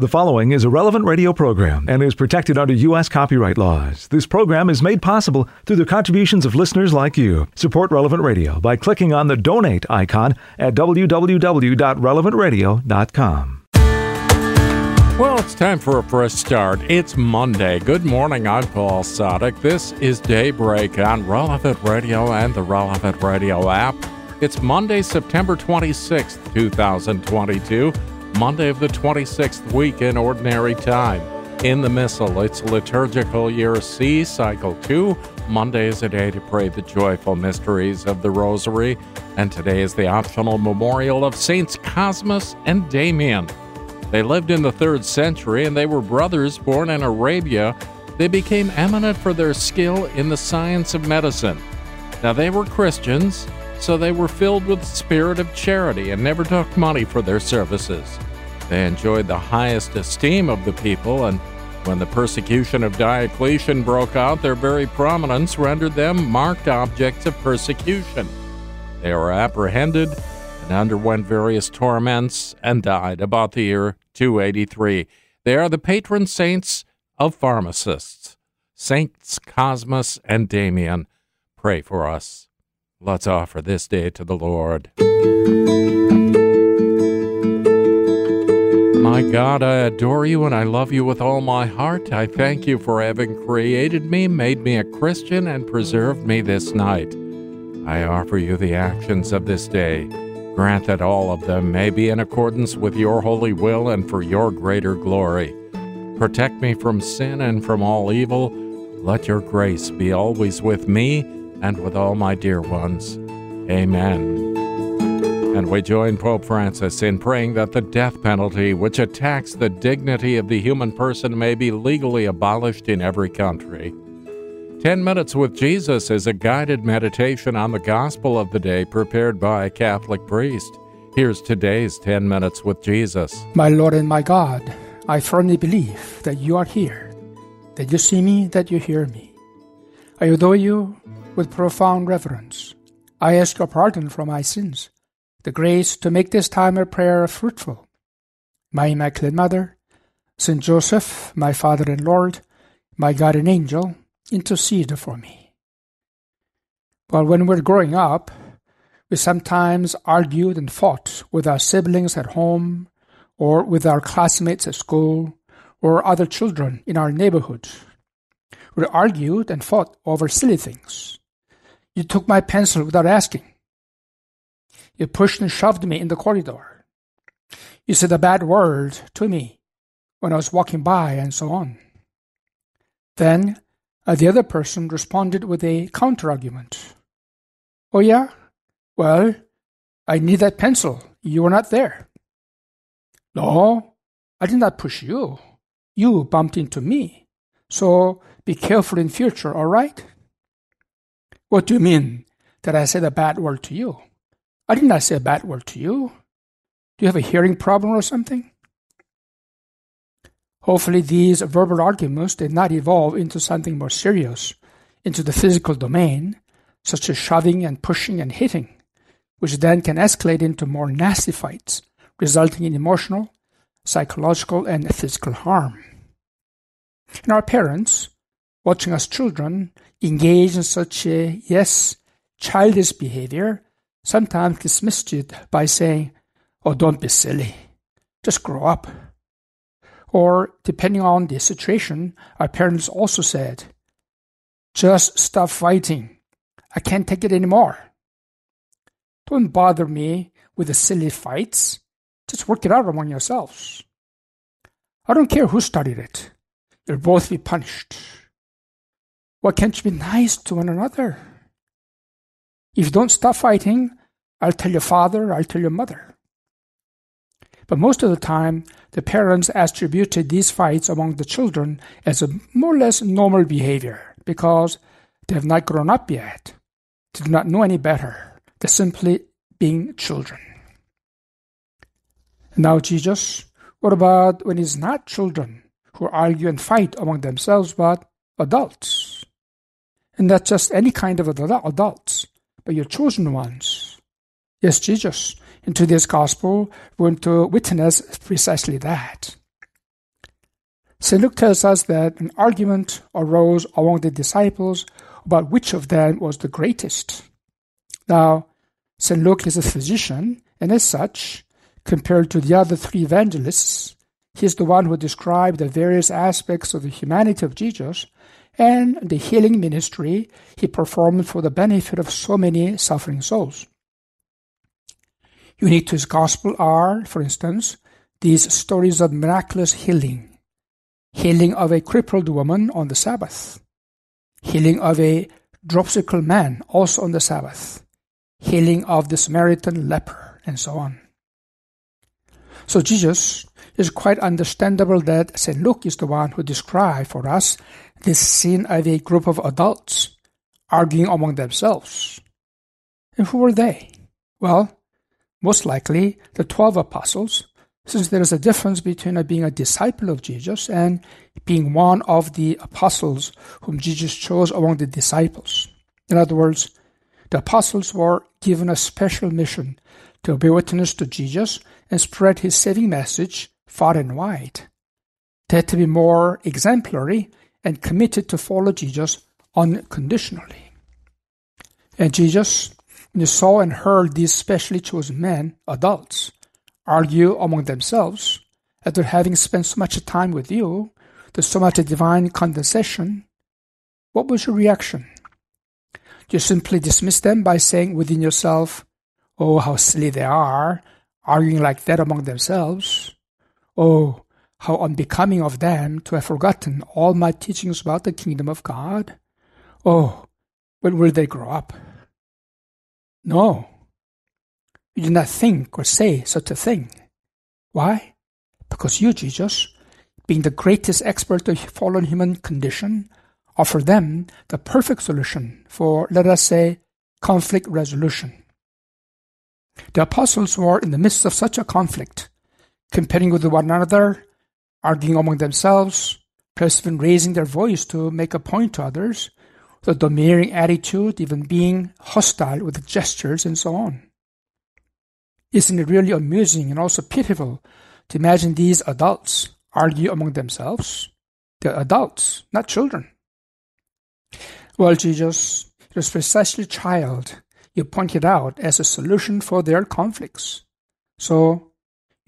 The following is a relevant radio program and is protected under U.S. copyright laws. This program is made possible through the contributions of listeners like you. Support Relevant Radio by clicking on the donate icon at www.relevantradio.com. Well, it's time for a fresh start. It's Monday. Good morning. I'm Paul Sadek. This is Daybreak on Relevant Radio and the Relevant Radio app. It's Monday, September 26th, 2022. Monday of the 26th week in Ordinary Time. In the Missal, it's liturgical year C, cycle 2. Monday is a day to pray the joyful mysteries of the Rosary, and today is the optional memorial of Saints Cosmas and Damian. They lived in the 3rd century and they were brothers born in Arabia. They became eminent for their skill in the science of medicine. Now, they were Christians, so they were filled with the spirit of charity and never took money for their services. They enjoyed the highest esteem of the people, and when the persecution of Diocletian broke out, their very prominence rendered them marked objects of persecution. They were apprehended and underwent various torments and died about the year 283. They are the patron saints of pharmacists. Saints Cosmas and Damian, pray for us. Let's offer this day to the Lord. My God, I adore you and I love you with all my heart. I thank you for having created me, made me a Christian, and preserved me this night. I offer you the actions of this day. Grant that all of them may be in accordance with your holy will and for your greater glory. Protect me from sin and from all evil. Let your grace be always with me and with all my dear ones. Amen. And we join Pope Francis in praying that the death penalty, which attacks the dignity of the human person, may be legally abolished in every country. 10 Minutes with Jesus is a guided meditation on the gospel of the day prepared by a Catholic priest. Here's today's 10 Minutes with Jesus. My Lord and my God, I firmly believe that you are here, that you see me, that you hear me. I adore you with profound reverence. I ask your pardon for my sins the grace to make this time of prayer fruitful. My Immaculate Mother, Saint Joseph, my Father and Lord, my guardian angel, intercede for me. Well, when we're growing up, we sometimes argued and fought with our siblings at home, or with our classmates at school, or other children in our neighborhood. We argued and fought over silly things. You took my pencil without asking. You pushed and shoved me in the corridor. You said a bad word to me when I was walking by, and so on. Then uh, the other person responded with a counter argument. Oh, yeah? Well, I need that pencil. You were not there. No, I did not push you. You bumped into me. So be careful in future, all right? What do you mean that I said a bad word to you? I did not say a bad word to you. Do you have a hearing problem or something? Hopefully, these verbal arguments did not evolve into something more serious, into the physical domain, such as shoving and pushing and hitting, which then can escalate into more nasty fights, resulting in emotional, psychological, and physical harm. And our parents, watching us children engage in such a, yes, childish behavior, sometimes dismissed it by saying, Oh, don't be silly. Just grow up. Or, depending on the situation, our parents also said, Just stop fighting. I can't take it anymore. Don't bother me with the silly fights. Just work it out among yourselves. I don't care who started it. You'll both be punished. Why can't you be nice to one another? If you don't stop fighting, I'll tell your father, I'll tell your mother. But most of the time, the parents attributed these fights among the children as a more or less normal behavior because they have not grown up yet. They do not know any better. They're simply being children. Now, Jesus, what about when it's not children who argue and fight among themselves, but adults? And not just any kind of adults, but your chosen ones Yes, Jesus. In today's gospel, we to witness precisely that. St. Luke tells us that an argument arose among the disciples about which of them was the greatest. Now, St. Luke is a physician, and as such, compared to the other three evangelists, he is the one who described the various aspects of the humanity of Jesus and the healing ministry he performed for the benefit of so many suffering souls. Unique to his gospel are, for instance, these stories of miraculous healing healing of a crippled woman on the Sabbath, healing of a dropsical man also on the Sabbath, healing of the Samaritan leper, and so on. So Jesus is quite understandable that St. Luke is the one who described for us this scene of a group of adults arguing among themselves. And who were they? Well, most likely the twelve apostles, since there is a difference between being a disciple of Jesus and being one of the apostles whom Jesus chose among the disciples. In other words, the apostles were given a special mission to bear witness to Jesus and spread his saving message far and wide. They had to be more exemplary and committed to follow Jesus unconditionally. And Jesus, when he saw and heard these specially chosen men, adults, argue among themselves, after having spent so much time with you, there's so much divine condescension, what was your reaction? You simply dismiss them by saying within yourself, Oh, how silly they are, arguing like that among themselves. Oh, how unbecoming of them to have forgotten all my teachings about the kingdom of God. Oh, when will they grow up? No, you do not think or say such a thing. Why? Because you, Jesus, being the greatest expert of fallen human condition, offer them the perfect solution for, let us say, conflict resolution. The apostles were in the midst of such a conflict, comparing with one another, arguing among themselves, perhaps even raising their voice to make a point to others, the domineering attitude, even being hostile with gestures and so on. Isn't it really amusing and also pitiful to imagine these adults argue among themselves? They're adults, not children. Well, Jesus, it was precisely child you pointed out as a solution for their conflicts. So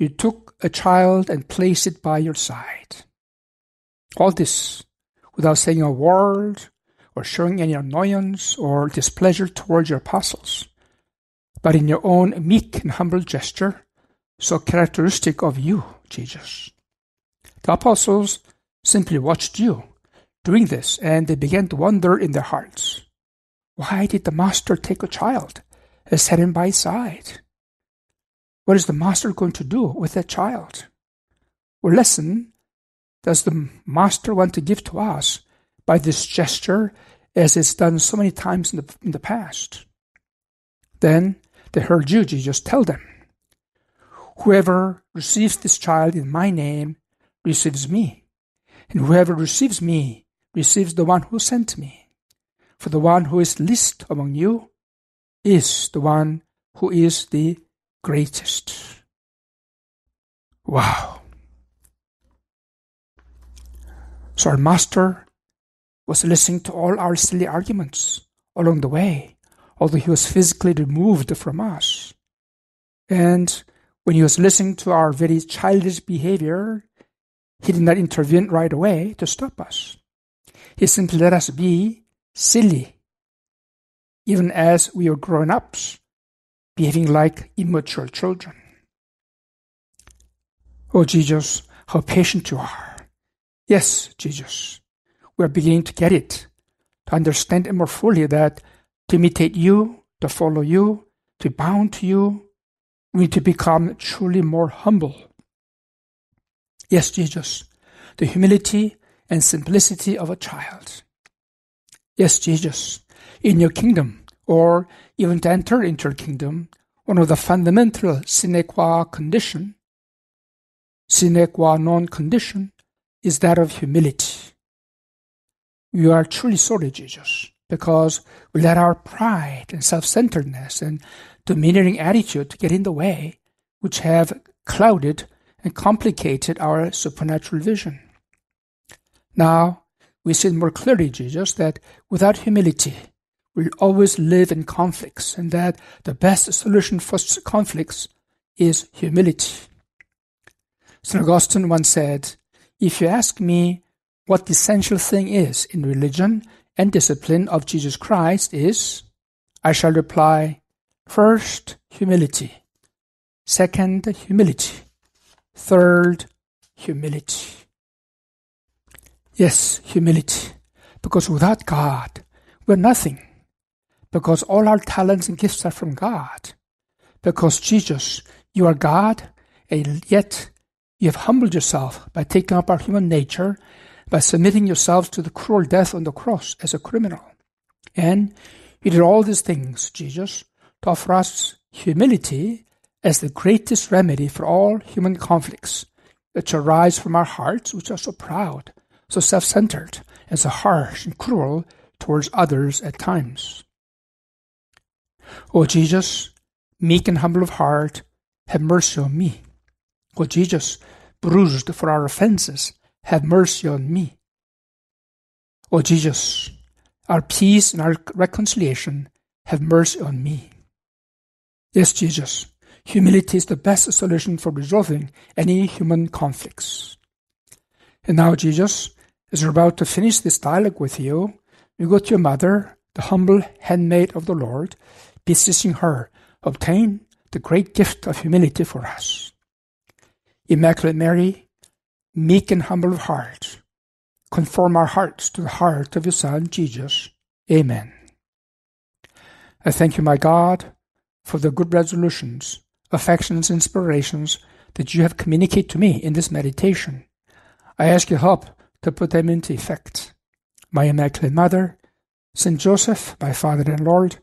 you took a child and placed it by your side. All this without saying a word or showing any annoyance or displeasure towards your apostles, but in your own meek and humble gesture, so characteristic of you, Jesus. The apostles simply watched you doing this, and they began to wonder in their hearts why did the master take a child and set him by his side? What is the master going to do with that child? What lesson does the master want to give to us by this gesture as it's done so many times in the, in the past? Then they heard you, Jesus, tell them, Whoever receives this child in my name receives me, and whoever receives me receives the one who sent me. For the one who is least among you is the one who is the greatest. Wow. So our master was listening to all our silly arguments along the way, although he was physically removed from us. And when he was listening to our very childish behavior, he did not intervene right away to stop us. He simply let us be silly, even as we were grown ups, behaving like immature children. Oh, Jesus, how patient you are. Yes, Jesus, we are beginning to get it, to understand it more fully that to imitate you, to follow you, to bound to you, we need to become truly more humble. Yes, Jesus, the humility and simplicity of a child. Yes, Jesus, in your kingdom, or even to enter into your kingdom, one of the fundamental sine qua condition, sine qua non condition, is that of humility. We are truly sorry, Jesus, because we let our pride and self-centeredness and domineering attitude get in the way, which have clouded and complicated our supernatural vision. Now, we see more clearly, Jesus, that without humility, we'll always live in conflicts, and that the best solution for conflicts is humility. St. Augustine once said, If you ask me what the essential thing is in religion and discipline of Jesus Christ is, I shall reply, first, humility. Second, humility. Third, humility. Yes, humility. Because without God, we're nothing. Because all our talents and gifts are from God. Because Jesus, you are God, and yet you have humbled yourself by taking up our human nature, by submitting yourselves to the cruel death on the cross as a criminal. And you did all these things, Jesus, to offer us humility as the greatest remedy for all human conflicts which arise from our hearts, which are so proud, so self centered, and so harsh and cruel towards others at times. O Jesus, meek and humble of heart, have mercy on me. O Jesus, bruised for our offences, have mercy on me. O Jesus, our peace and our reconciliation, have mercy on me. Yes, Jesus, humility is the best solution for resolving any human conflicts. And now, Jesus, as we're about to finish this dialogue with you, we go to your mother, the humble handmaid of the Lord, beseeching her, obtain the great gift of humility for us. Immaculate Mary, meek and humble of heart, conform our hearts to the heart of your Son, Jesus. Amen. I thank you, my God, for the good resolutions, affections, inspirations that you have communicated to me in this meditation. I ask your help to put them into effect. My Immaculate Mother, Saint Joseph, my Father and Lord,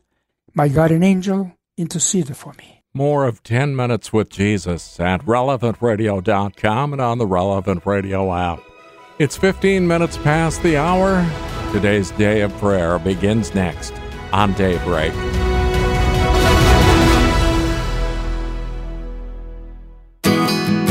my guardian angel, intercede for me. More of 10 Minutes with Jesus at relevantradio.com and on the Relevant Radio app. It's 15 minutes past the hour. Today's day of prayer begins next on Daybreak.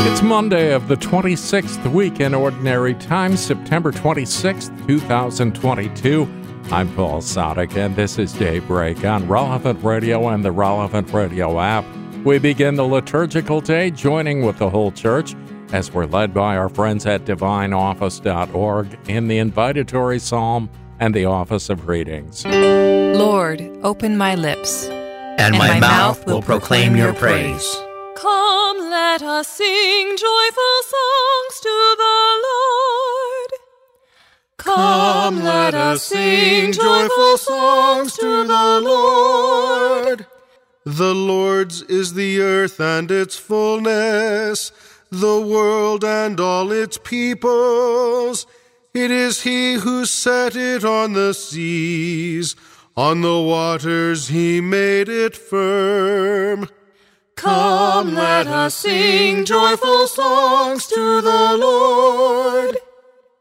It's Monday of the 26th week in Ordinary Time, September 26th, 2022. I'm Paul Sadek, and this is Daybreak on Relevant Radio and the Relevant Radio app. We begin the liturgical day joining with the whole church as we're led by our friends at divineoffice.org in the invitatory psalm and the office of readings. Lord, open my lips, and, and my, my, mouth will proclaim your praise. Come, let us sing joyful songs to the Lord. Come, let us sing joyful songs to the Lord. The Lord's is the earth and its fullness, the world and all its peoples. It is He who set it on the seas, on the waters He made it firm. Come, let us sing joyful songs to the Lord.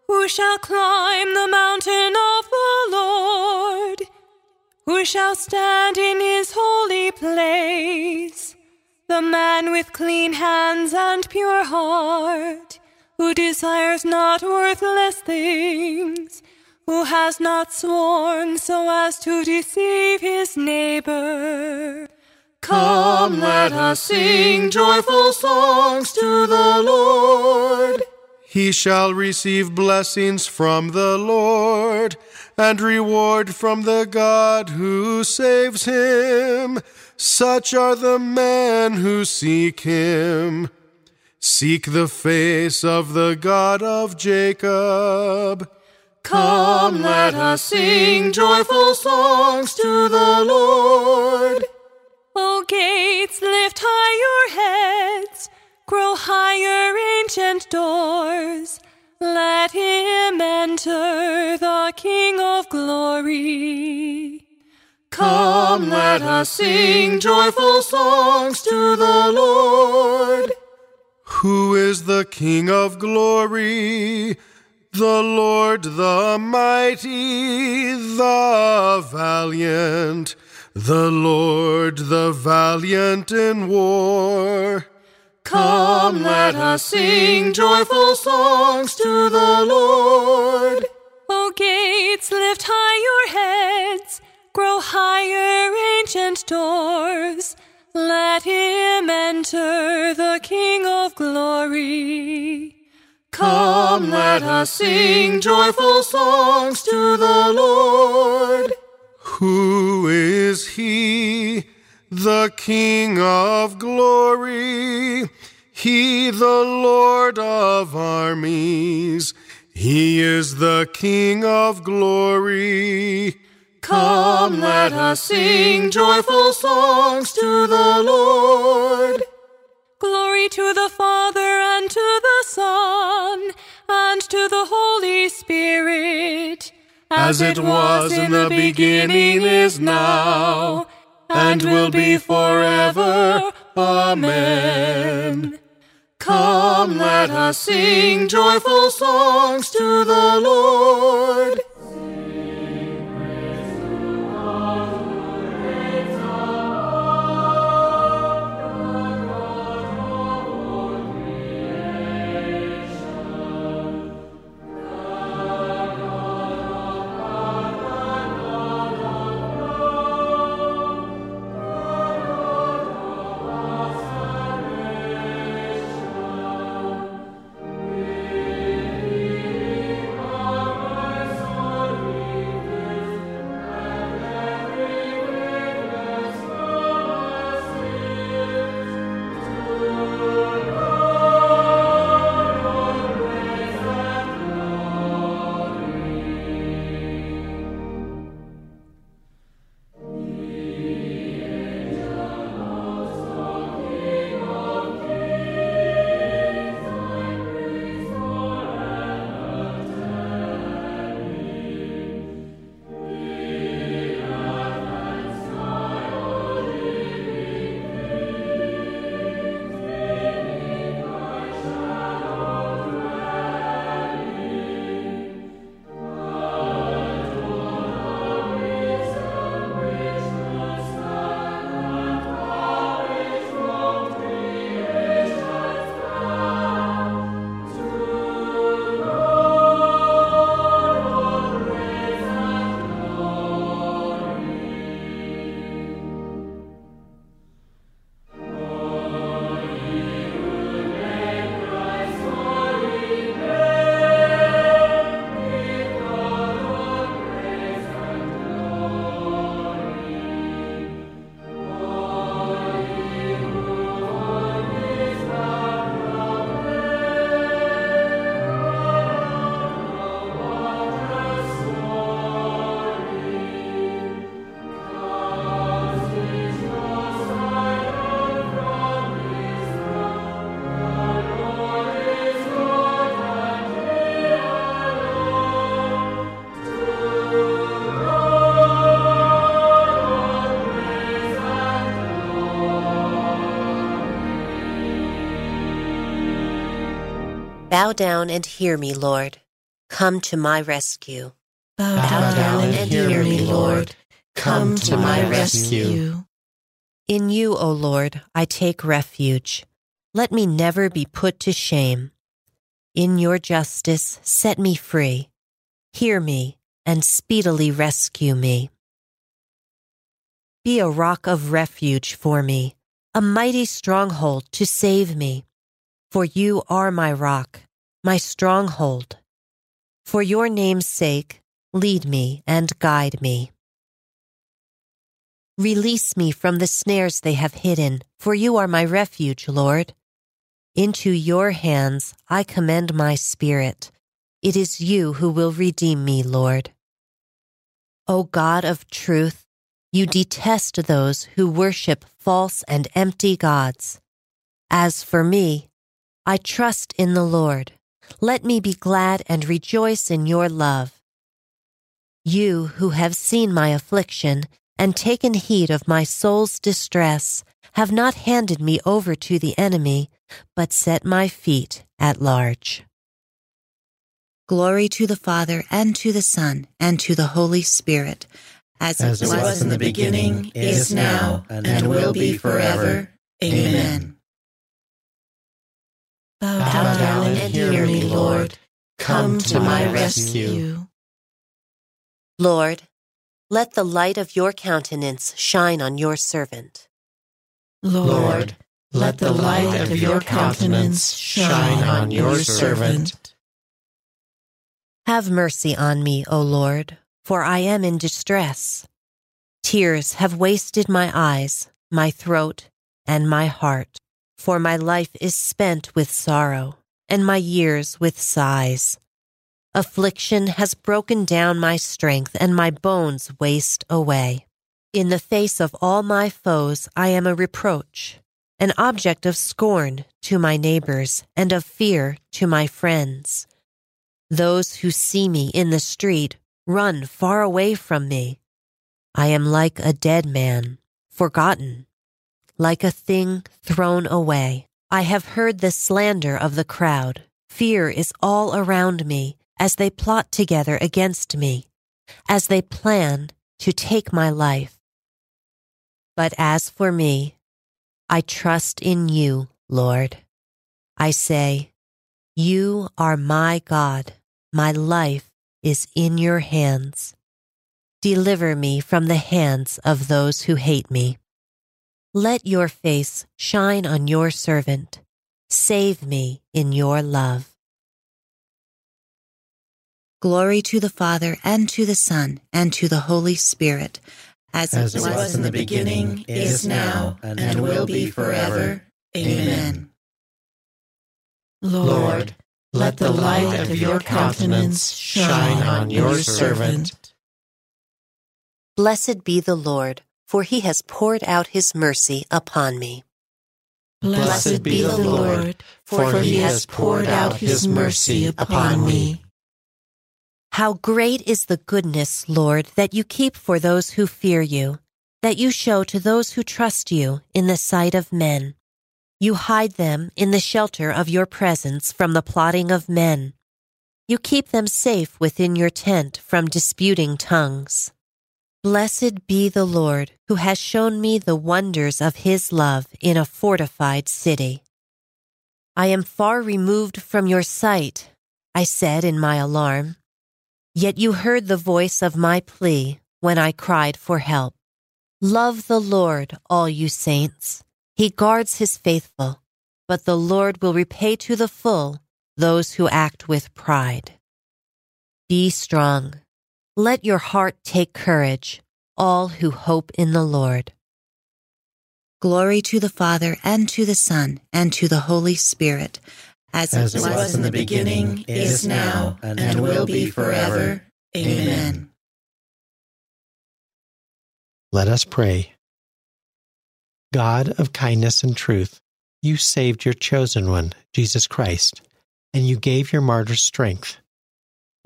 Who shall climb the mountain of the Lord? Who shall stand in his holy place? The man with clean hands and pure heart, who desires not worthless things, who has not sworn so as to deceive his neighbor. Come, let us sing joyful songs to the Lord. He shall receive blessings from the Lord and reward from the God who saves him. Such are the men who seek him. Seek the face of the God of Jacob. Come, let us sing joyful songs to the Lord. O gates, lift high your heads Grow higher, ancient doors. Let him enter, the King of glory. Come, let us sing joyful songs to the Lord. Who is the King of glory? The Lord the mighty, the valiant, the Lord the valiant in war. Come, let us sing joyful songs to the Lord. O gates, lift high your heads. Grow higher, ancient doors. Let him enter, the King of glory. Come, let us sing joyful songs to the Lord. Who is he? The King of glory. He, the Lord of armies. He is the King of glory. Come, let us sing joyful songs to the Lord. Glory to the Father and to the Son and to the Holy Spirit, as it was in the beginning, is now, and will be forever. Amen. Come, let us sing joyful songs to the Lord. Bow down and hear me, Lord. Come to my rescue. Bow, Bow down and hear me, Lord. Come to my rescue. In you, O Lord, I take refuge. Let me never be put to shame. In your justice, set me free. Hear me and speedily rescue me. Be a rock of refuge for me, a mighty stronghold to save me. For you are my rock, my stronghold. For your name's sake, lead me and guide me. Release me from the snares they have hidden, for you are my refuge, Lord. Into your hands I commend my spirit. It is you who will redeem me, Lord. O God of truth, you detest those who worship false and empty gods. As for me, I trust in the Lord. Let me be glad and rejoice in your love. You who have seen my affliction and taken heed of my soul's distress have not handed me over to the enemy, but set my feet at large. Glory to the Father, and to the Son, and to the Holy Spirit, as, as it was, was in the beginning, is now, and, and will be forever. Amen. Bow, down and hear me, Lord. Come to my rescue. Lord, let the light of your countenance shine on your servant. Lord, let the light of your countenance shine on your servant. Have mercy on me, O Lord, for I am in distress. Tears have wasted my eyes, my throat, and my heart, for my life is spent with sorrow, and my years with sighs. Affliction has broken down my strength, and my bones waste away. In the face of all my foes, I am a reproach, an object of scorn to my neighbors, and of fear to my friends. Those who see me in the street run far away from me. I am like a dead man, forgotten, like a thing thrown away. I have heard the slander of the crowd. Fear is all around me as they plot together against me, as they plan to take my life. But as for me, I trust in you, Lord. I say, You are my God. My life is in your hands. Deliver me from the hands of those who hate me. Let your face shine on your servant. Save me in your love. Glory to the Father, and to the Son, and to the Holy Spirit, as, as it was in the beginning, is now, and will be forever. Amen. Lord, let the light of your countenance shine on your servant. Blessed be the Lord, for he has poured out his mercy upon me. Blessed be the Lord, for he has poured out his mercy upon me. How great is the goodness, Lord, that you keep for those who fear you, that you show to those who trust you in the sight of men. You hide them in the shelter of your presence from the plotting of men. You keep them safe within your tent from disputing tongues. Blessed be the Lord who has shown me the wonders of his love in a fortified city. I am far removed from your sight, I said in my alarm. Yet you heard the voice of my plea when I cried for help. Love the Lord, all you saints. He guards his faithful, but the Lord will repay to the full those who act with pride. Be strong. Let your heart take courage, all who hope in the Lord. Glory to the Father, and to the Son, and to the Holy Spirit, as, as it was in the beginning, is now, and will be forever. Amen. Let us pray. God of kindness and truth, you saved your chosen one, Jesus Christ, and you gave your martyrs strength.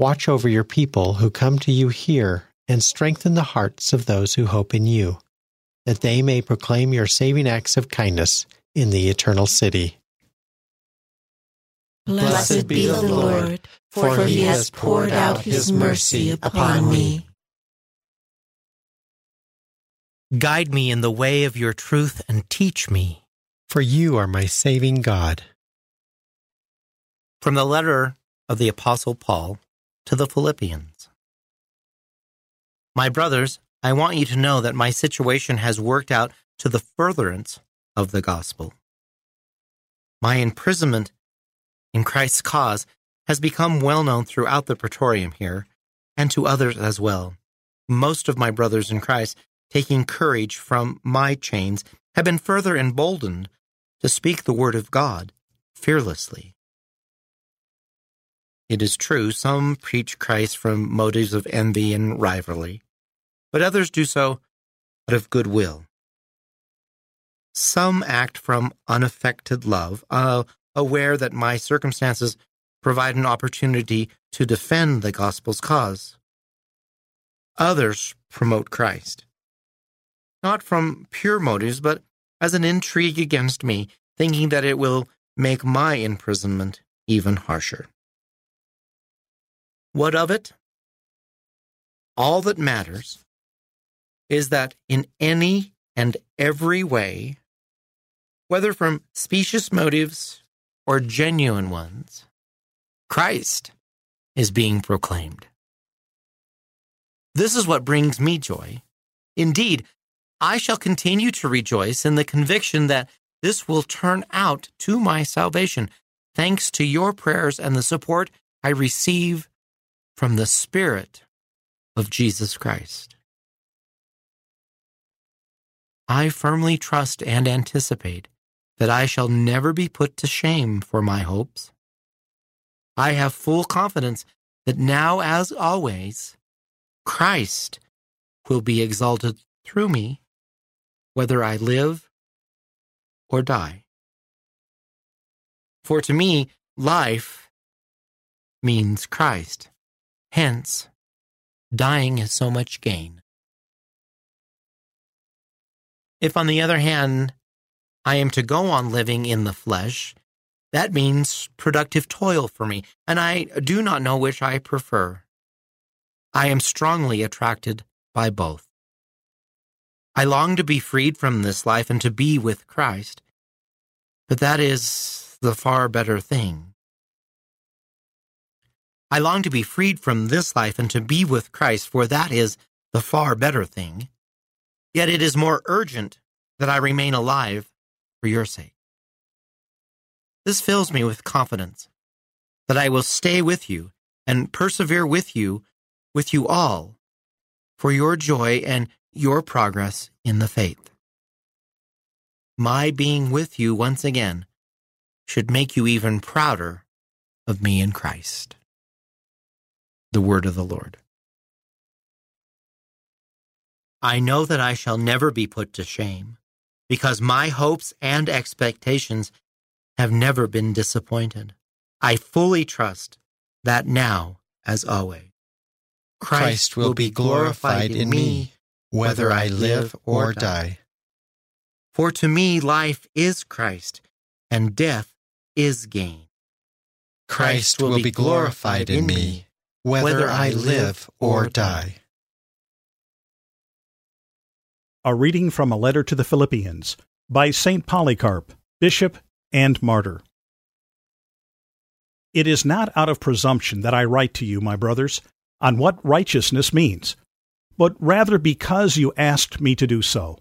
Watch over your people who come to you here and strengthen the hearts of those who hope in you, that they may proclaim your saving acts of kindness in the eternal city. Blessed be the Lord, for he has poured out his mercy upon me. Guide me in the way of your truth and teach me. For you are my saving God. From the letter of the Apostle Paul to the Philippians. My brothers, I want you to know that my situation has worked out to the furtherance of the gospel. My imprisonment in Christ's cause has become well known throughout the praetorium here and to others as well. Most of my brothers in Christ taking courage from my chains, have been further emboldened to speak the word of God fearlessly. It is true, some preach Christ from motives of envy and rivalry, but others do so out of goodwill. Some act from unaffected love, uh, aware that my circumstances provide an opportunity to defend the gospel's cause. Others promote Christ not from pure motives, but as an intrigue against me, thinking that it will make my imprisonment even harsher. What of it? All that matters is that in any and every way, whether from specious motives or genuine ones, Christ is being proclaimed. This is what brings me joy. Indeed, I shall continue to rejoice in the conviction that this will turn out to my salvation, thanks to your prayers and the support I receive from the Spirit of Jesus Christ. I firmly trust and anticipate that I shall never be put to shame for my hopes. I have full confidence that now, as always, Christ will be exalted through me, whether I live or die. For to me, life means Christ. Hence, dying is so much gain. If, on the other hand, I am to go on living in the flesh, that means productive toil for me, and I do not know which I prefer. I am strongly attracted by both. I long to be freed from this life and to be with Christ, but that is the far better thing. I long to be freed from this life and to be with Christ, for that is the far better thing. Yet it is more urgent that I remain alive for your sake. This fills me with confidence that I will stay with you and persevere with you, with you all, for your joy and your progress in the faith. My being with you once again should make you even prouder of me in Christ. The word of the Lord. I know that I shall never be put to shame, because my hopes and expectations have never been disappointed. I fully trust that now, as always, Christ, Christ will, will be glorified in me, whether I live or die. For to me, life is Christ, and death is gain. Christ will be glorified in me, whether I live or die. A reading from a letter to the Philippians by St. Polycarp, Bishop and martyr. It is not out of presumption that I write to you, my brothers, on what righteousness means, but rather because you asked me to do so.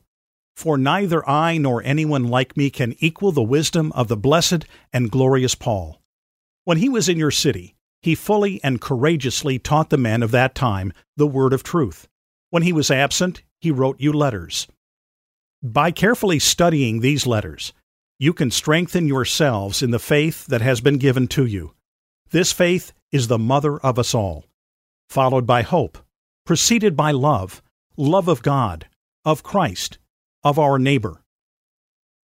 For neither I nor anyone like me can equal the wisdom of the blessed and glorious Paul. When he was in your city, he fully and courageously taught the men of that time the word of truth. When he was absent, he wrote you letters. By carefully studying these letters, you can strengthen yourselves in the faith that has been given to you. This faith is the mother of us all, followed by hope, preceded by love, love of God, of Christ, of our neighbor.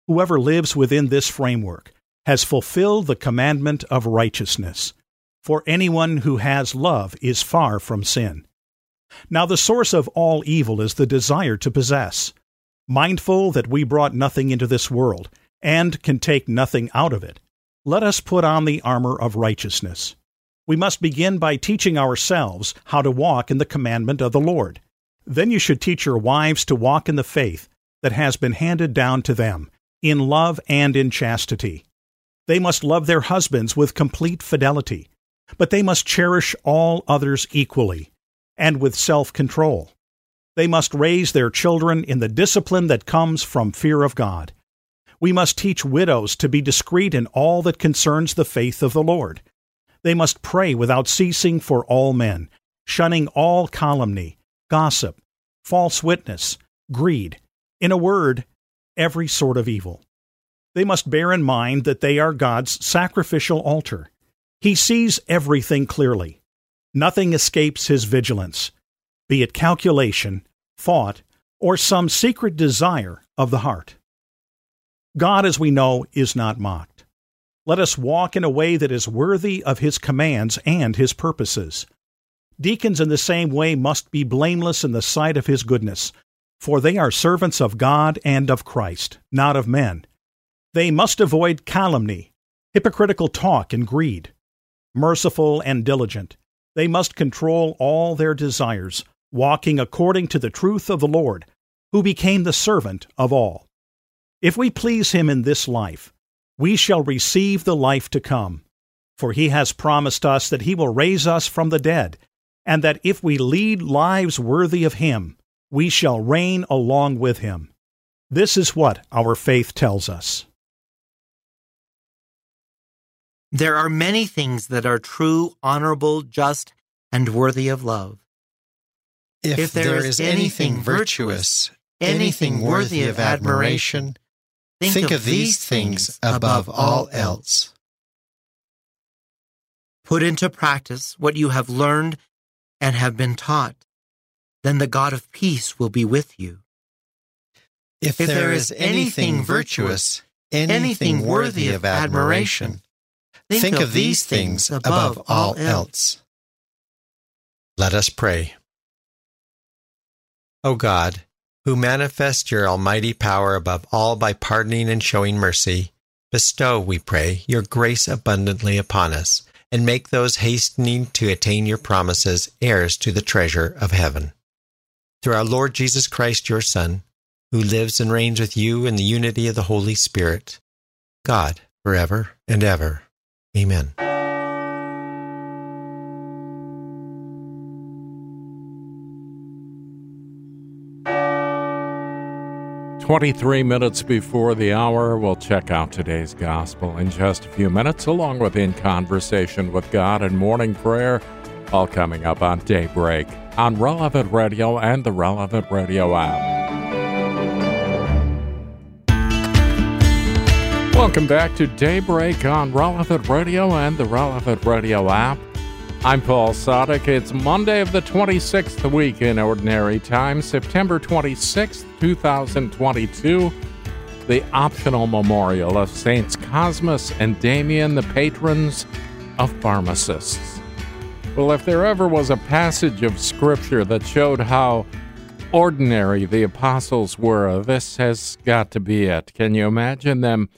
Whoever lives within this framework has fulfilled the commandment of righteousness, for anyone who has love is far from sin. Now, the source of all evil is the desire to possess. Mindful that we brought nothing into this world, and can take nothing out of it, let us put on the armor of righteousness. We must begin by teaching ourselves how to walk in the commandment of the Lord. Then you should teach your wives to walk in the faith that has been handed down to them, in love and in chastity. They must love their husbands with complete fidelity, but they must cherish all others equally, and with self control. They must raise their children in the discipline that comes from fear of God we must teach widows to be discreet in all that concerns the faith of the Lord. They must pray without ceasing for all men, shunning all calumny, gossip, false witness, greed, in a word, every sort of evil. They must bear in mind that they are God's sacrificial altar. He sees everything clearly. Nothing escapes his vigilance, be it calculation, thought, or some secret desire of the heart. God, as we know, is not mocked. Let us walk in a way that is worthy of His commands and His purposes. Deacons, in the same way, must be blameless in the sight of His goodness, for they are servants of God and of Christ, not of men. They must avoid calumny, hypocritical talk, and greed. Merciful and diligent, they must control all their desires, walking according to the truth of the Lord, who became the servant of all. If we please him in this life, we shall receive the life to come. For he has promised us that he will raise us from the dead, and that if we lead lives worthy of Him, we shall reign along with Him. This is what our faith tells us. There are many things that are true, honorable, just, and worthy of love. If, if there, there is anything virtuous, anything worthy of admiration, think, think of these things above all else. Put into practice what you have learned and have been taught. Then the God of peace will be with you. If, if there is anything virtuous, anything worthy of admiration, Think, Think of, of these things above all else. Let us pray. O God, who manifest your almighty power above all by pardoning and showing mercy, bestow, we pray, your grace abundantly upon us, and make those hastening to attain your promises heirs to the treasure of heaven. Through our Lord Jesus Christ, your Son, who lives and reigns with you in the unity of the Holy Spirit, God, forever and ever. Amen. Twenty-three minutes before the hour, we'll check out today's gospel in just a few minutes, along with In Conversation with God and Morning Prayer, all coming up on Daybreak on Relevant Radio and the Relevant Radio app. Welcome back to Daybreak on Relevant Radio and the Relevant Radio app. I'm Paul Sadek. It's Monday of the 26th week in Ordinary Time, September 26th, 2022. The optional memorial of Saints Cosmas and Damian, the patrons of pharmacists. Well, if there ever was a passage of Scripture that showed how ordinary the apostles were, this has got to be it. Can you imagine them?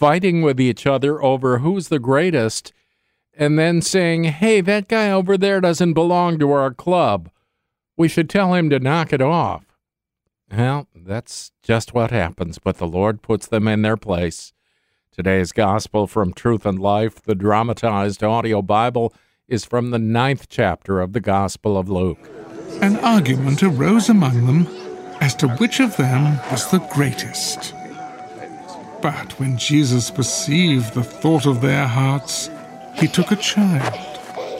Fighting with each other over who's the greatest, and then saying, hey, that guy over there doesn't belong to our club. We should tell him to knock it off. Well, that's just what happens, but the Lord puts them in their place. Today's Gospel from Truth and Life, the dramatized audio Bible, is from the ninth chapter of the Gospel of Luke. An argument arose among them as to which of them was the greatest. But when Jesus perceived the thought of their hearts, he took a child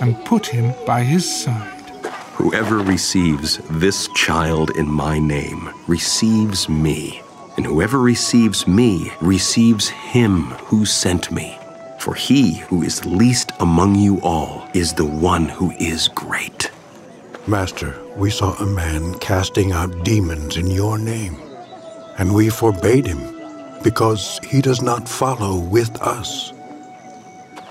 and put him by his side. Whoever receives this child in my name receives me, and whoever receives me receives him who sent me. For he who is least among you all is the one who is great. Master, we saw a man casting out demons in your name, and we forbade him because he does not follow with us.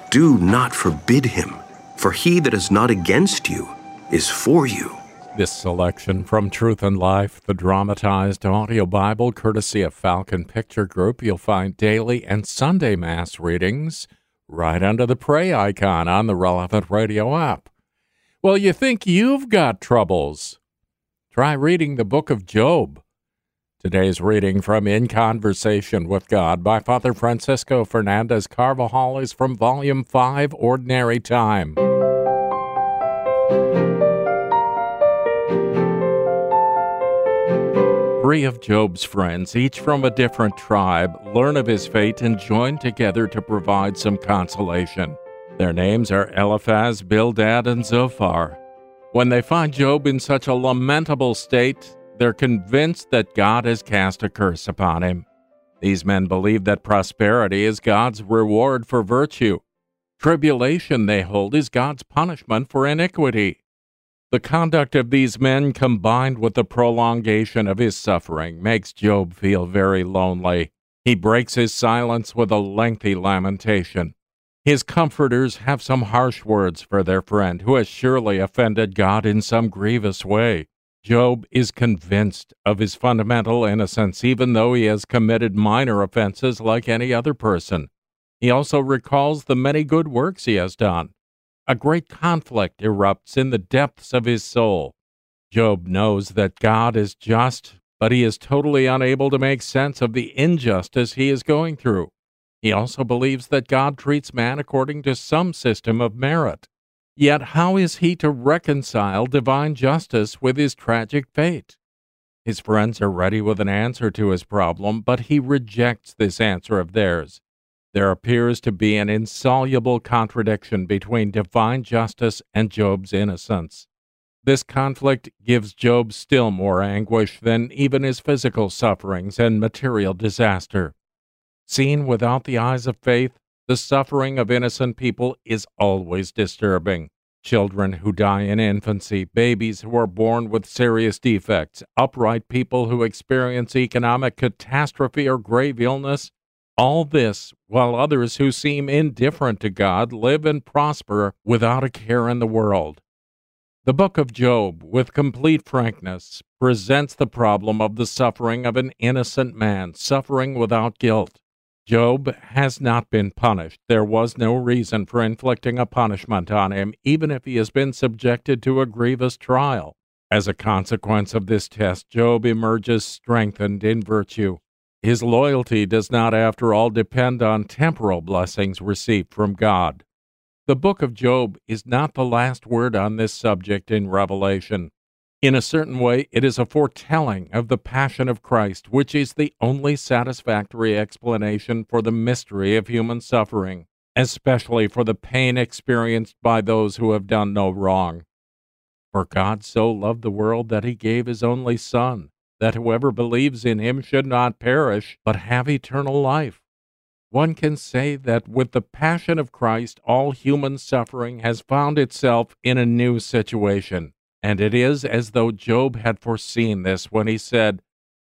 Do not forbid him, for he that is not against you is for you. This selection from Truth and Life, the dramatized audio Bible, courtesy of Falcon Picture Group, you'll find daily and Sunday Mass readings right under the pray icon on the relevant radio app. Well, you think you've got troubles? Try reading the book of Job. Today's reading from In Conversation with God by Father Francisco Fernandez Carvajal is from Volume 5, Ordinary Time. Three of Job's friends, each from a different tribe, learn of his fate and join together to provide some consolation. Their names are Eliphaz, Bildad, and Zophar. When they find Job in such a lamentable state, they're convinced that God has cast a curse upon him. These men believe that prosperity is God's reward for virtue. Tribulation, they hold, is God's punishment for iniquity. The conduct of these men, combined with the prolongation of his suffering, makes Job feel very lonely. He breaks his silence with a lengthy lamentation. His comforters have some harsh words for their friend, who has surely offended God in some grievous way. Job is convinced of his fundamental innocence, even though he has committed minor offenses like any other person. He also recalls the many good works he has done. A great conflict erupts in the depths of his soul. Job knows that God is just, but he is totally unable to make sense of the injustice he is going through. He also believes that God treats man according to some system of merit. Yet how is he to reconcile divine justice with his tragic fate? His friends are ready with an answer to his problem, but he rejects this answer of theirs. There appears to be an insoluble contradiction between divine justice and Job's innocence. This conflict gives Job still more anguish than even his physical sufferings and material disaster. Seen without the eyes of faith, the suffering of innocent people is always disturbing. Children who die in infancy, babies who are born with serious defects, upright people who experience economic catastrophe or grave illness, all this while others who seem indifferent to God live and prosper without a care in the world. The book of Job, with complete frankness, presents the problem of the suffering of an innocent man, suffering without guilt. Job has not been punished. There was no reason for inflicting a punishment on him, even if he has been subjected to a grievous trial. As a consequence of this test, Job emerges strengthened in virtue. His loyalty does not, after all, depend on temporal blessings received from God. The book of Job is not the last word on this subject in Revelation. In a certain way, it is a foretelling of the passion of Christ, which is the only satisfactory explanation for the mystery of human suffering, especially for the pain experienced by those who have done no wrong. For God so loved the world that he gave his only Son, that whoever believes in him should not perish, but have eternal life. One can say that with the passion of Christ, all human suffering has found itself in a new situation. And it is as though Job had foreseen this when he said,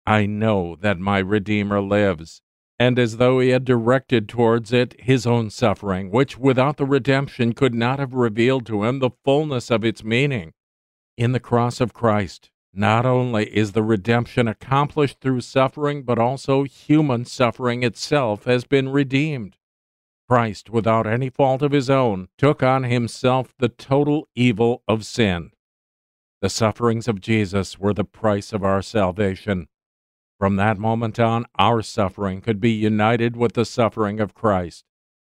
I know that my Redeemer lives, and as though he had directed towards it his own suffering, which without the redemption could not have revealed to him the fullness of its meaning. In the cross of Christ, not only is the redemption accomplished through suffering, but also human suffering itself has been redeemed. Christ, without any fault of his own, took on himself the total evil of sin. The sufferings of Jesus were the price of our salvation. From that moment on, our suffering could be united with the suffering of Christ.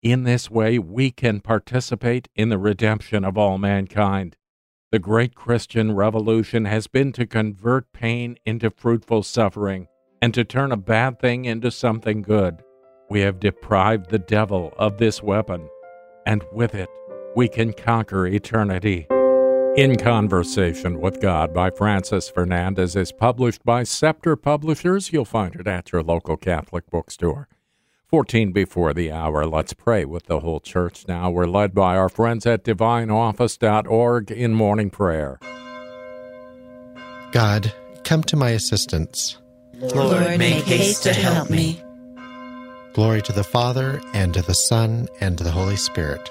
In this way, we can participate in the redemption of all mankind. The great Christian revolution has been to convert pain into fruitful suffering and to turn a bad thing into something good. We have deprived the devil of this weapon, and with it, we can conquer eternity. In Conversation with God by Francis Fernandez is published by Scepter Publishers. You'll find it at your local Catholic bookstore. 14 before the hour. Let's pray with the whole church now. We're led by our friends at divineoffice.org in morning prayer. God, come to my assistance. Lord, make haste to help me. Glory to the Father, and to the Son, and to the Holy Spirit.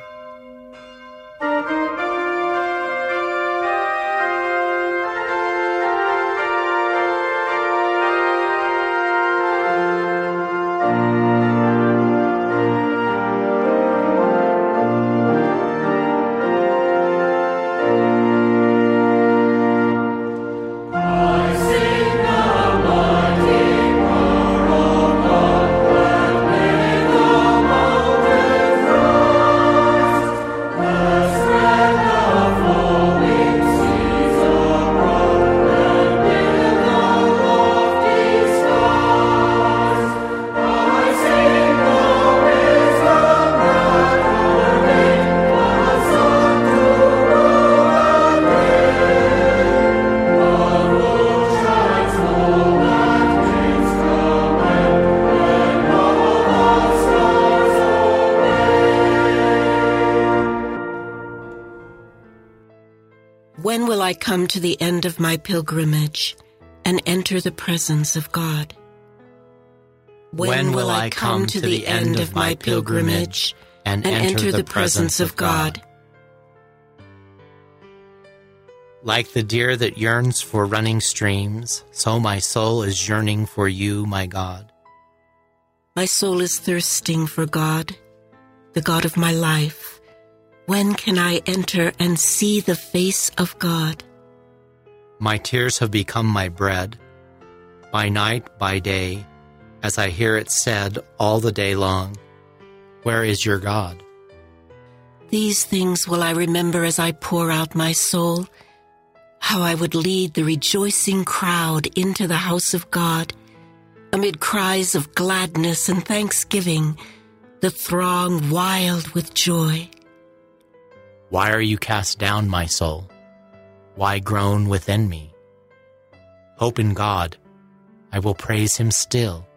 To the end of my pilgrimage and enter the presence of God? When will I come to the end of my pilgrimage and enter the presence of God? Like the deer that yearns for running streams, so my soul is yearning for you, my God. My soul is thirsting for God, the God of my life. When can I enter and see the face of God? My tears have become my bread. By night, by day, as I hear it said all the day long, Where is your God? These things will I remember as I pour out my soul, how I would lead the rejoicing crowd into the house of God, amid cries of gladness and thanksgiving, the throng wild with joy. Why are you cast down, my soul? Why groan within me? Hope in God. I will praise him still,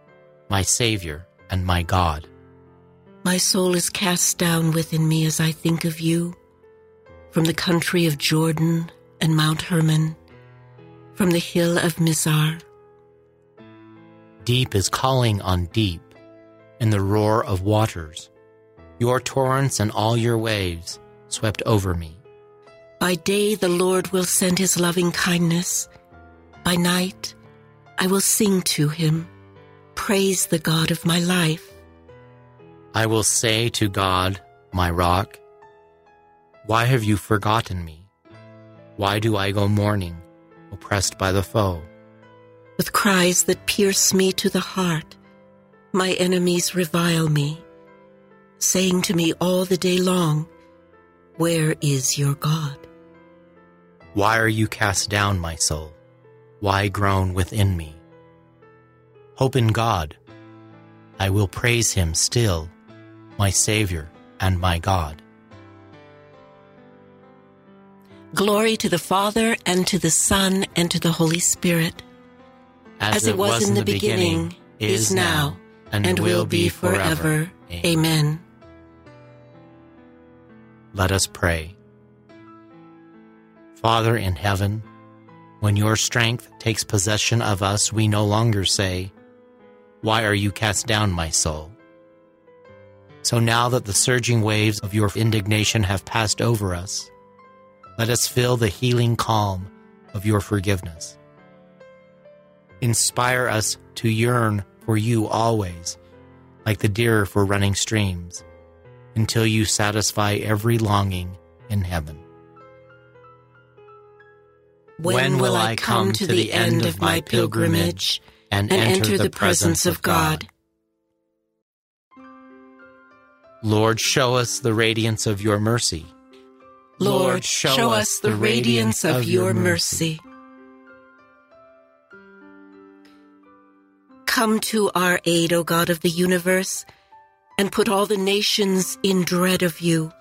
my Savior and my God. My soul is cast down within me as I think of you, from the country of Jordan and Mount Hermon, from the hill of Mizar. Deep is calling on deep in the roar of waters. Your torrents and all your waves swept over me. By day the Lord will send his loving kindness. By night I will sing to him, praise the God of my life. I will say to God, my rock, Why have you forgotten me? Why do I go mourning, oppressed by the foe? With cries that pierce me to the heart, my enemies revile me, saying to me all the day long, Where is your God? Why are you cast down, my soul? Why groan within me? Hope in God. I will praise him still, my Savior and my God. Glory to the Father, and to the Son, and to the Holy Spirit. As, As it was, in the beginning, is now, and, will be forever. Amen. Let us pray. Father in heaven, when your strength takes possession of us, we no longer say, Why are you cast down, my soul? So now that the surging waves of your indignation have passed over us, let us feel the healing calm of your forgiveness. Inspire us to yearn for you always, like the deer for running streams, until you satisfy every longing in heaven. When will I come to the end of my pilgrimage and enter the presence of God? Lord, show us the radiance of your mercy. Lord, show us the radiance of your mercy. Come to our aid, O God of the universe, and put all the nations in dread of you.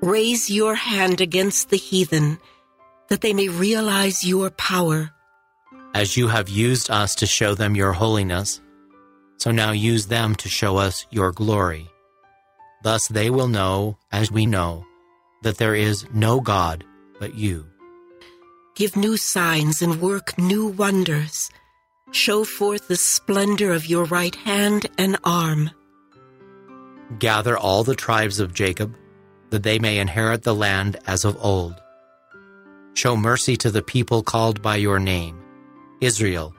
Raise your hand against the heathen, that they may realize your power. As you have used us to show them your holiness, so now use them to show us your glory. Thus they will know, as we know, that there is no God but you. Give new signs and work new wonders. Show forth the splendor of your right hand and arm. Gather all the tribes of Jacob, that they may inherit the land as of old. Show mercy to the people called by your name, Israel,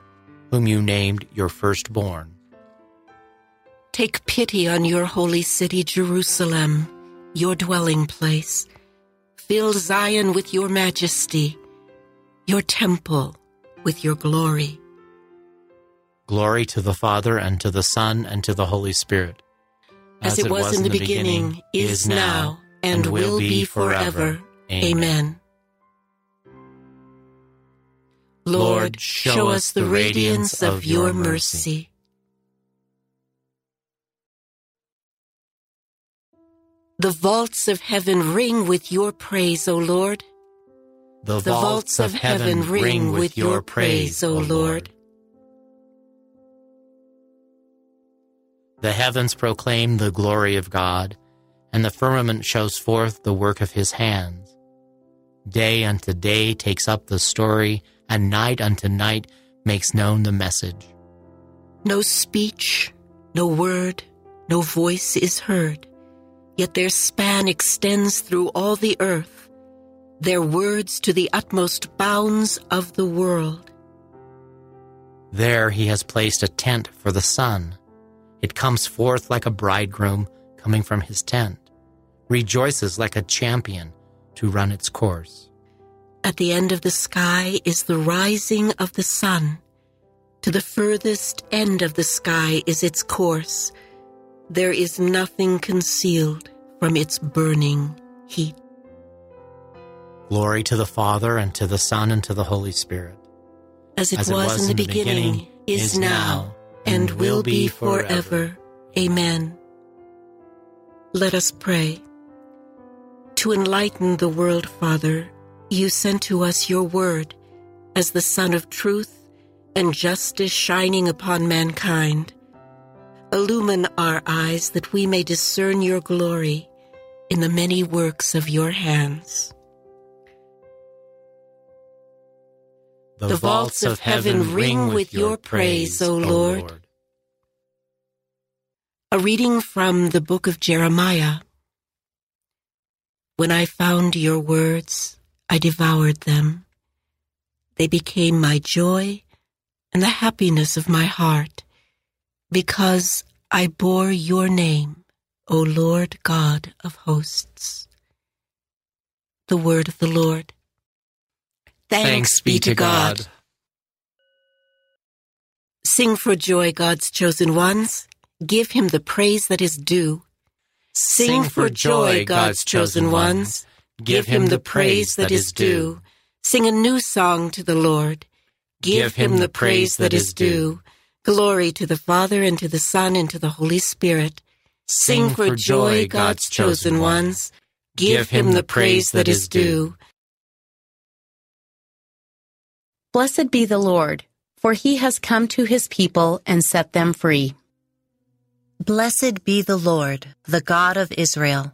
whom you named your firstborn. Take pity on your holy city, Jerusalem, your dwelling place. Fill Zion with your majesty, your temple with your glory. Glory to the Father, and to the Son, and to the Holy Spirit. As, it was, in the beginning, is now, and will be forever. Amen. Lord, show us the radiance of your mercy. The vaults of heaven ring with your praise, O Lord. The vaults of heaven ring with your praise, O Lord. The heavens proclaim the glory of God, and the firmament shows forth the work of his hands. Day unto day takes up the story, and night unto night makes known the message. No speech, no word, no voice is heard, yet their span extends through all the earth, their words to the utmost bounds of the world. There he has placed a tent for the sun. It comes forth like a bridegroom coming from his tent, rejoices like a champion to run its course. At the end of the sky is the rising of the sun. To the furthest end of the sky is its course. There is nothing concealed from its burning heat. Glory to the Father, and to the Son, and to the Holy Spirit. As it, As was, it was, in the, beginning, beginning is now, and will be forever. Amen. Let us pray. To enlighten the world, Father, you sent to us your word as the Sun of truth and justice shining upon mankind. Illumine our eyes that we may discern your glory in the many works of your hands. The vaults of heaven ring with your praise, O Lord. A reading from the book of Jeremiah. When I found your words, I devoured them. They became my joy and the happiness of my heart, because I bore your name, O Lord God of hosts. The word of the Lord. Thanks be to God. Sing for joy, God's chosen ones. Give him the praise that is due. Sing for joy, God's chosen ones. Give him the praise that is due. Sing a new song to the Lord. Give him the praise that is due. Glory to the Father, and to the Son, and to the Holy Spirit. Sing for joy, God's chosen ones. Give him the praise that is due. Blessed be the Lord, for he has come to his people and set them free. Blessed be the Lord, the God of Israel.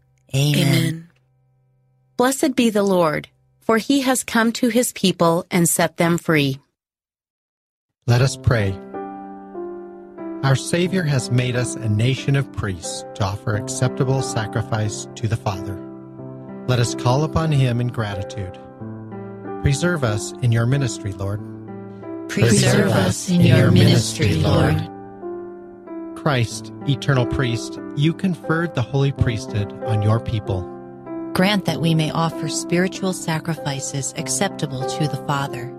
Amen. Amen. Blessed be the Lord, for he has come to his people and set them free. Let us pray. Our Savior has made us a nation of priests to offer acceptable sacrifice to the Father. Let us call upon him in gratitude. Preserve us in your ministry, Lord. Preserve us in your ministry, Lord. Christ, eternal priest, you conferred the holy priesthood on your people. Grant that we may offer spiritual sacrifices acceptable to the Father.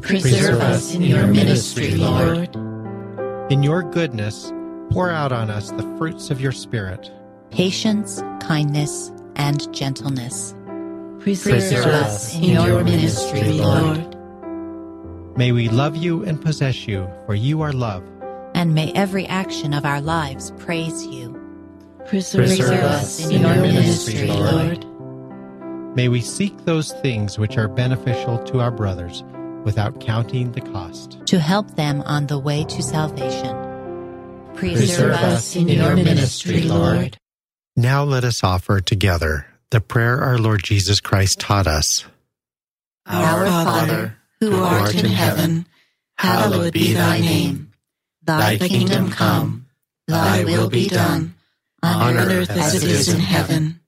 Preserve us in your ministry, Lord. In your goodness, pour out on us the fruits of your Spirit patience, kindness, and gentleness. Preserve, Preserve us in your ministry, Lord. May we love you and possess you, for you are love. And may every action of our lives praise you. Preserve, Preserve us in your ministry, Lord. May we seek those things which are beneficial to our brothers without counting the cost. To help them on the way to salvation. Preserve us in your ministry, Lord. Now let us offer together the prayer our Lord Jesus Christ taught us. Our Father, who art in heaven, hallowed be thy name. Thy kingdom come, thy will be done, on earth as it is in heaven.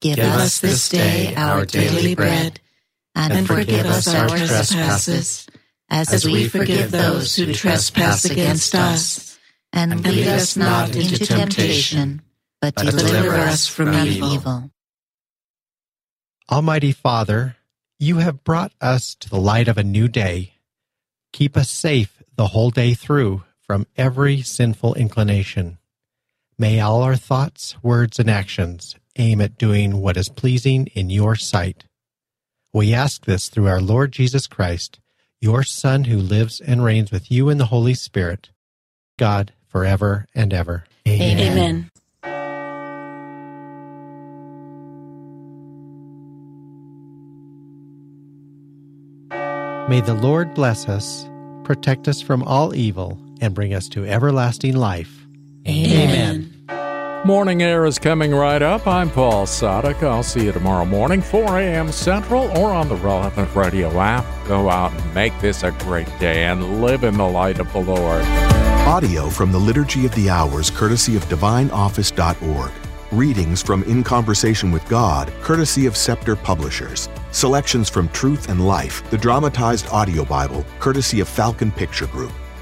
Give us this day our daily bread, and forgive us our trespasses, as we forgive those who trespass against us And lead us not into temptation, but deliver us from evil. Almighty Father, you have brought us to the light of a new day. Keep us safe the whole day through from every sinful inclination. May all our thoughts, words, and actions aim at doing what is pleasing in your sight. We ask this through our Lord Jesus Christ, your Son, who lives and reigns with you in the Holy Spirit, God, forever and ever. Amen. May the Lord bless us, protect us from all evil, and bring us to everlasting life. Amen. Morning Air is coming right up. I'm Paul Sadek. I'll see you tomorrow morning, 4 a.m. Central, or on the relevant radio app. Go out and make this a great day and live in the light of the Lord. Audio from the Liturgy of the Hours, courtesy of DivineOffice.org. Readings from In Conversation with God, courtesy of Scepter Publishers. Selections from Truth and Life, the dramatized audio Bible, courtesy of Falcon Picture Group.